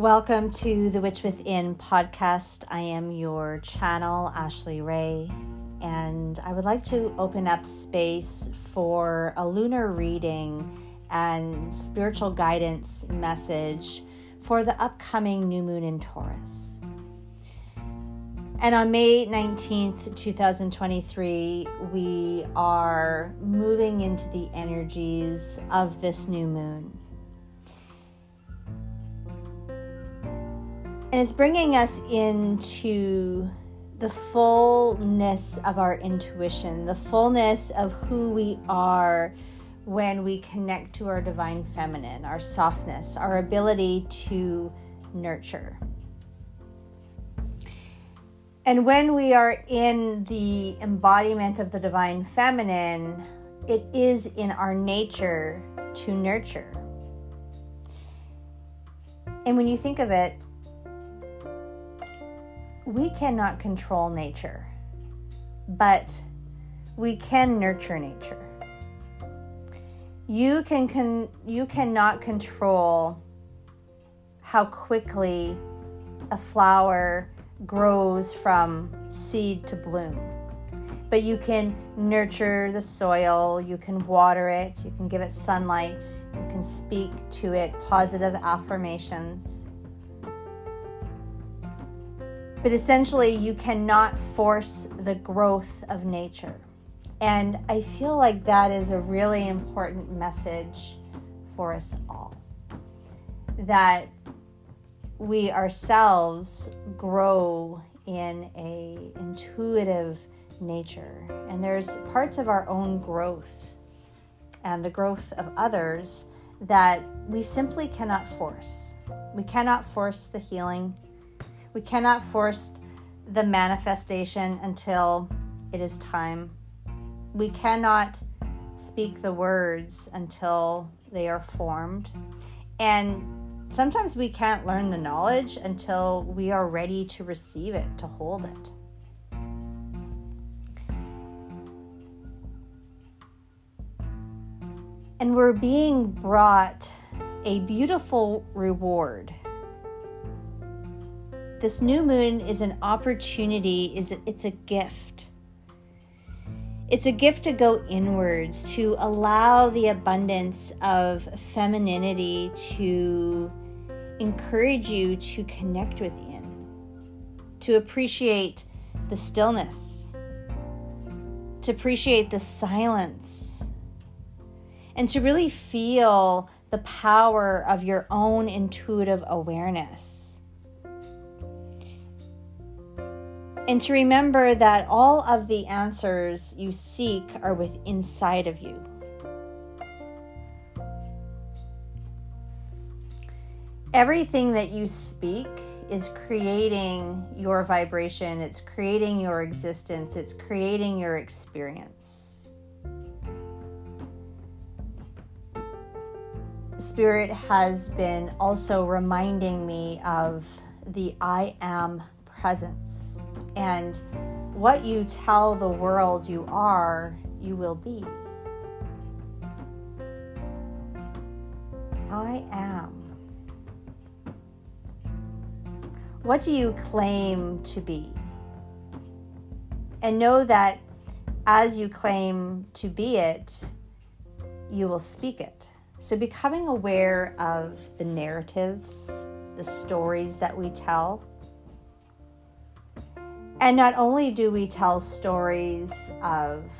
Welcome to the Witch Within podcast. I am your channel, Ashley Ray, and I would like to open up space for a lunar reading and spiritual guidance message for the upcoming new moon in Taurus. And on May 19th, 2023, we are moving into the energies of this new moon. And it's bringing us into the fullness of our intuition, the fullness of who we are when we connect to our divine feminine, our softness, our ability to nurture. And when we are in the embodiment of the divine feminine, it is in our nature to nurture. And when you think of it, we cannot control nature, but we can nurture nature. You can, can you cannot control how quickly a flower grows from seed to bloom. But you can nurture the soil, you can water it, you can give it sunlight, you can speak to it positive affirmations. But essentially, you cannot force the growth of nature. And I feel like that is a really important message for us all. That we ourselves grow in a intuitive nature and there's parts of our own growth and the growth of others that we simply cannot force. We cannot force the healing we cannot force the manifestation until it is time. We cannot speak the words until they are formed. And sometimes we can't learn the knowledge until we are ready to receive it, to hold it. And we're being brought a beautiful reward this new moon is an opportunity, is it's a gift. It's a gift to go inwards, to allow the abundance of femininity to encourage you to connect within, to appreciate the stillness, to appreciate the silence, and to really feel the power of your own intuitive awareness. And to remember that all of the answers you seek are within inside of you. Everything that you speak is creating your vibration, it's creating your existence, it's creating your experience. Spirit has been also reminding me of the I am presence and what you tell the world you are, you will be. I am. What do you claim to be? And know that as you claim to be it, you will speak it. So, becoming aware of the narratives, the stories that we tell, and not only do we tell stories of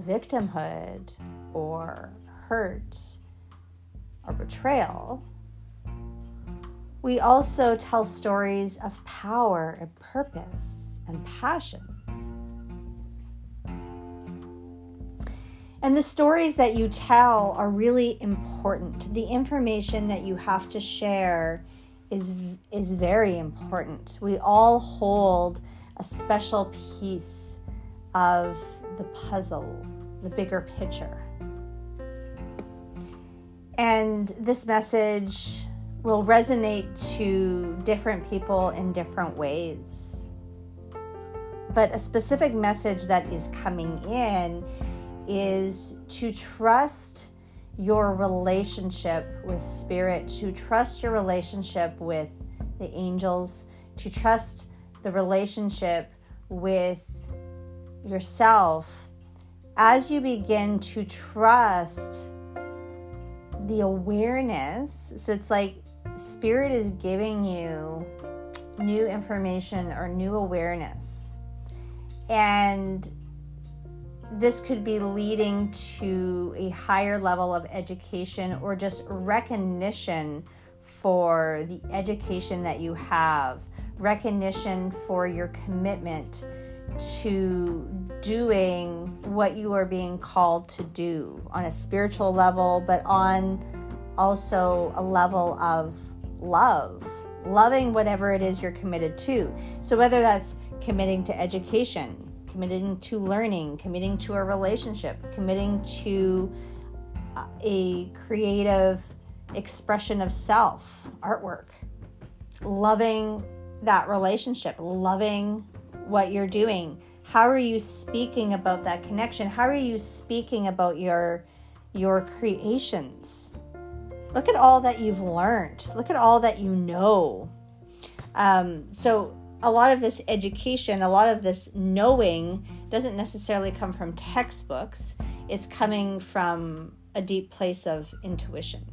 victimhood or hurt or betrayal, we also tell stories of power and purpose and passion. And the stories that you tell are really important. The information that you have to share is is very important. We all hold a special piece of the puzzle, the bigger picture. And this message will resonate to different people in different ways. But a specific message that is coming in is to trust your relationship with spirit, to trust your relationship with the angels, to trust the relationship with yourself, as you begin to trust the awareness, so it's like spirit is giving you new information or new awareness. And this could be leading to a higher level of education or just recognition for the education that you have, recognition for your commitment to doing what you are being called to do on a spiritual level, but on also a level of love, loving whatever it is you're committed to. So, whether that's committing to education, committing to learning, committing to a relationship, committing to a creative expression of self, artwork, loving that relationship, loving what you're doing. How are you speaking about that connection? How are you speaking about your your creations? Look at all that you've learned. Look at all that you know. Um, so a lot of this education, a lot of this knowing doesn't necessarily come from textbooks. It's coming from a deep place of intuition.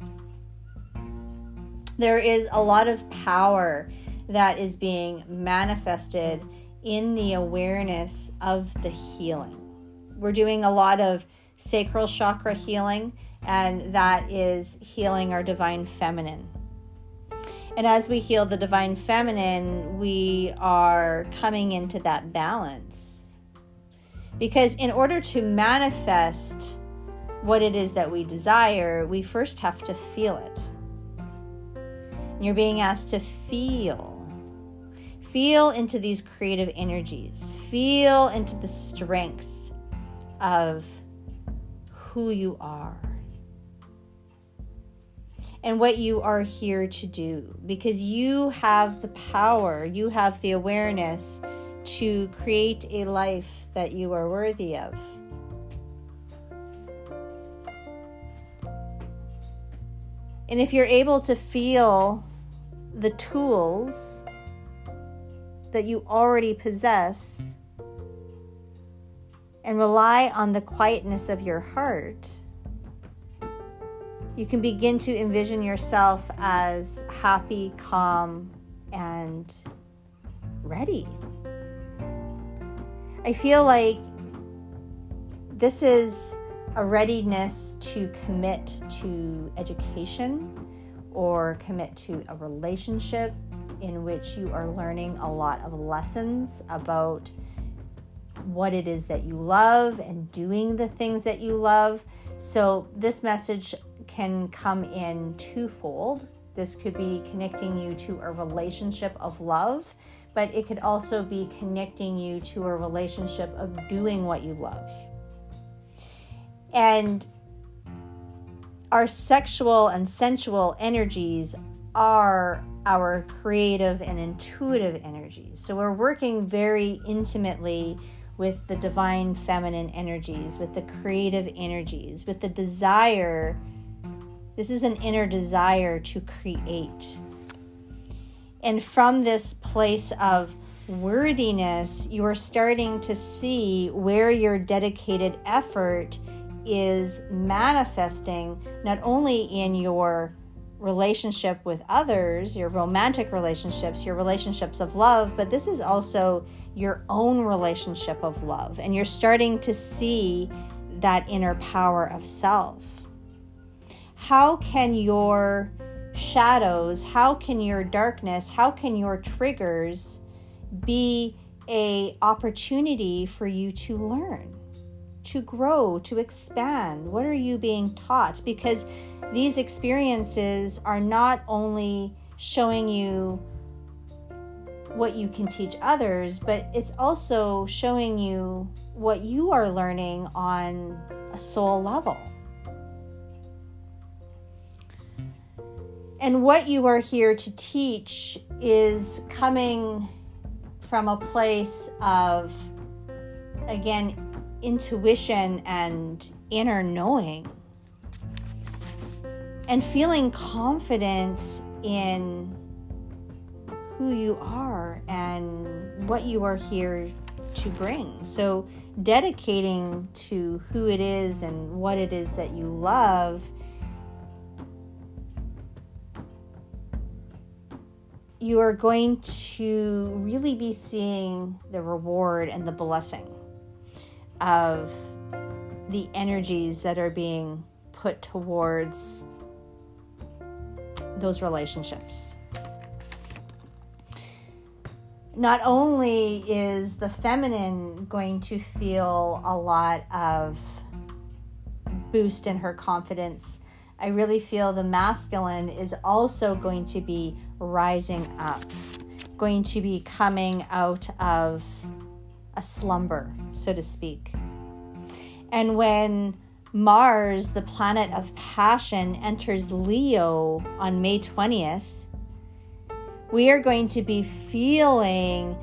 There is a lot of power that is being manifested in the awareness of the healing. We're doing a lot of sacral chakra healing, and that is healing our divine feminine. And as we heal the divine feminine, we are coming into that balance. Because in order to manifest what it is that we desire, we first have to feel it. You're being asked to feel. Feel into these creative energies. Feel into the strength of who you are and what you are here to do because you have the power, you have the awareness to create a life that you are worthy of. And if you're able to feel the tools that you already possess and rely on the quietness of your heart, you can begin to envision yourself as happy, calm, and ready. I feel like this is a readiness to commit to education or commit to a relationship in which you are learning a lot of lessons about what it is that you love and doing the things that you love. So, this message can come in twofold. This could be connecting you to a relationship of love, but it could also be connecting you to a relationship of doing what you love. And our sexual and sensual energies are our creative and intuitive energies. So we're working very intimately with the divine feminine energies, with the creative energies, with the desire. This is an inner desire to create. And from this place of worthiness, you are starting to see where your dedicated effort is manifesting not only in your relationship with others, your romantic relationships, your relationships of love, but this is also your own relationship of love. And you're starting to see that inner power of self. How can your shadows, how can your darkness, how can your triggers be a opportunity for you to learn? to grow, to expand? What are you being taught? Because these experiences are not only showing you what you can teach others, but it's also showing you what you are learning on a soul level. And what you are here to teach is coming from a place of, again, intuition and inner knowing. and feeling confident in who you are and what you are here to bring. So, dedicating to who it is and what it is that you love. You are going to really be seeing the reward and the blessing of the energies that are being put towards those relationships. Not only is the feminine going to feel a lot of boost in her confidence, I really feel the masculine is also going to be rising up, going to be coming out of a slumber, so to speak. And when Mars, the planet of passion, enters Leo on May 20th, we are going to be feeling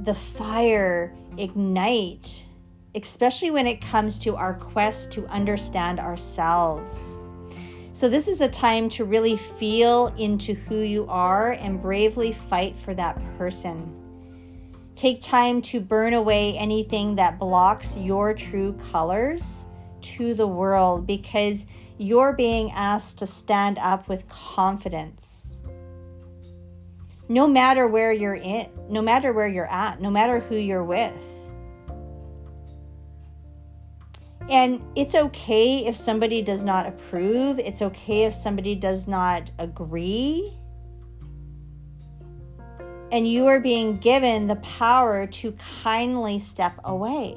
the fire ignite, especially when it comes to our quest to understand ourselves. So, this is a time to really feel into who you are and bravely fight for that person. Take time to burn away anything that blocks your true colors to the world because you're being asked to stand up with confidence. No matter where you're in, no matter where you're at, no matter who you're with. And it's okay if somebody does not approve. It's okay if somebody does not agree. And you are being given the power to kindly step away.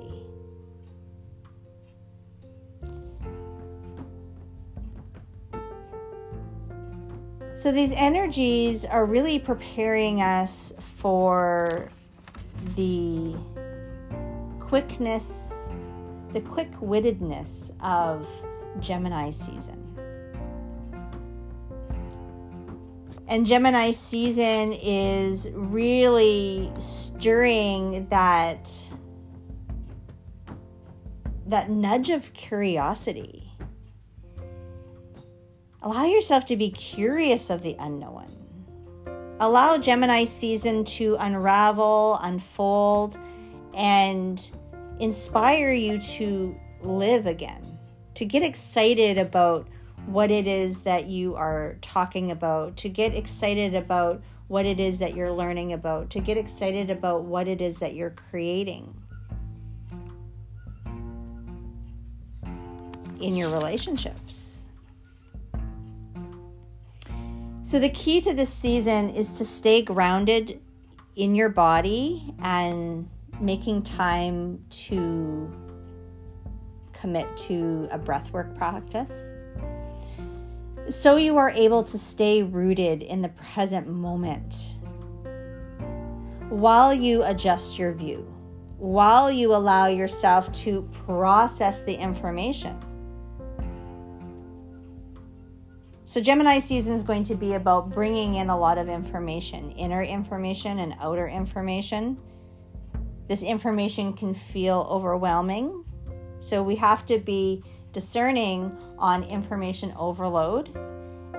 So these energies are really preparing us for the quickness, the quick wittedness of Gemini season. And Gemini season is really stirring that that nudge of curiosity Allow yourself to be curious of the unknown. Allow Gemini season to unravel, unfold, and inspire you to live again, to get excited about what it is that you are talking about, to get excited about what it is that you're learning about, to get excited about what it is that you're creating in your relationships. So, the key to this season is to stay grounded in your body and making time to commit to a breathwork practice. So, you are able to stay rooted in the present moment while you adjust your view, while you allow yourself to process the information. So, Gemini season is going to be about bringing in a lot of information, inner information and outer information. This information can feel overwhelming. So, we have to be discerning on information overload.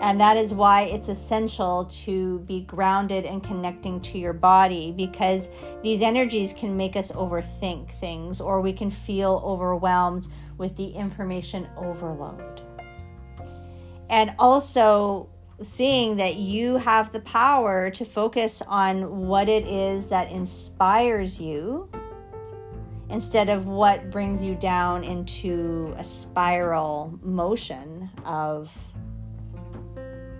And that is why it's essential to be grounded and connecting to your body because these energies can make us overthink things or we can feel overwhelmed with the information overload and also seeing that you have the power to focus on what it is that inspires you instead of what brings you down into a spiral motion of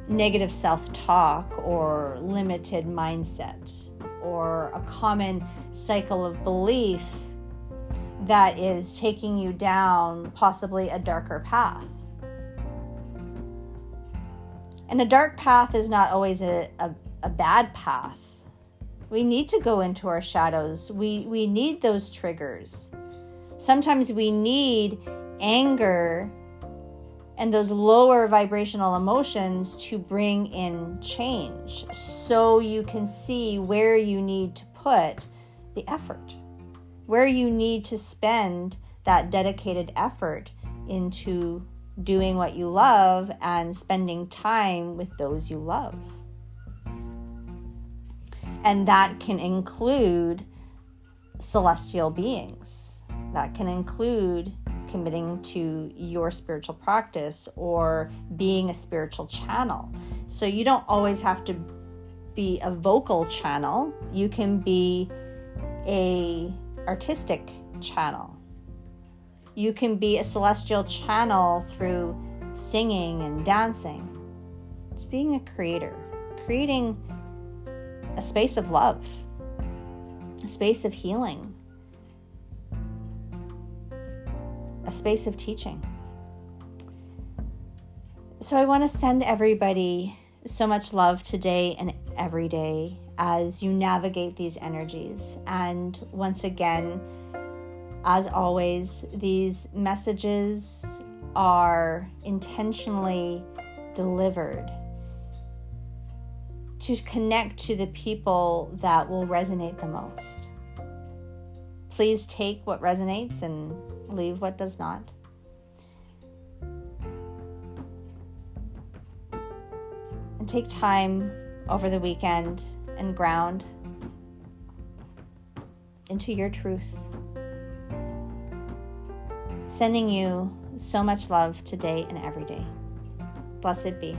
negative self talk or limited mindset or a common cycle of belief that is taking you down possibly a darker path. And a dark path is not always a, a, a bad path. We need to go into our shadows. We, we need those triggers. Sometimes we need anger and those lower vibrational emotions to bring in change so you can see where you need to put the effort, where you need to spend that dedicated effort into doing what you love and spending time with those you love. And that can include celestial beings. That can include committing to your spiritual practice or being a spiritual channel. So you don't always have to be a vocal channel. You can be a artistic channel. You can be a celestial channel through singing and dancing. It's being a creator, creating a space of love, a space of healing, a space of teaching. So I want to send everybody so much love today and every day as you navigate these energies. And once again, as always, these messages are intentionally delivered to connect to the people that will resonate the most. Please take what resonates and leave what does not. And take time over the weekend and ground into your truth. Sending you so much love today and every day. Blessed be.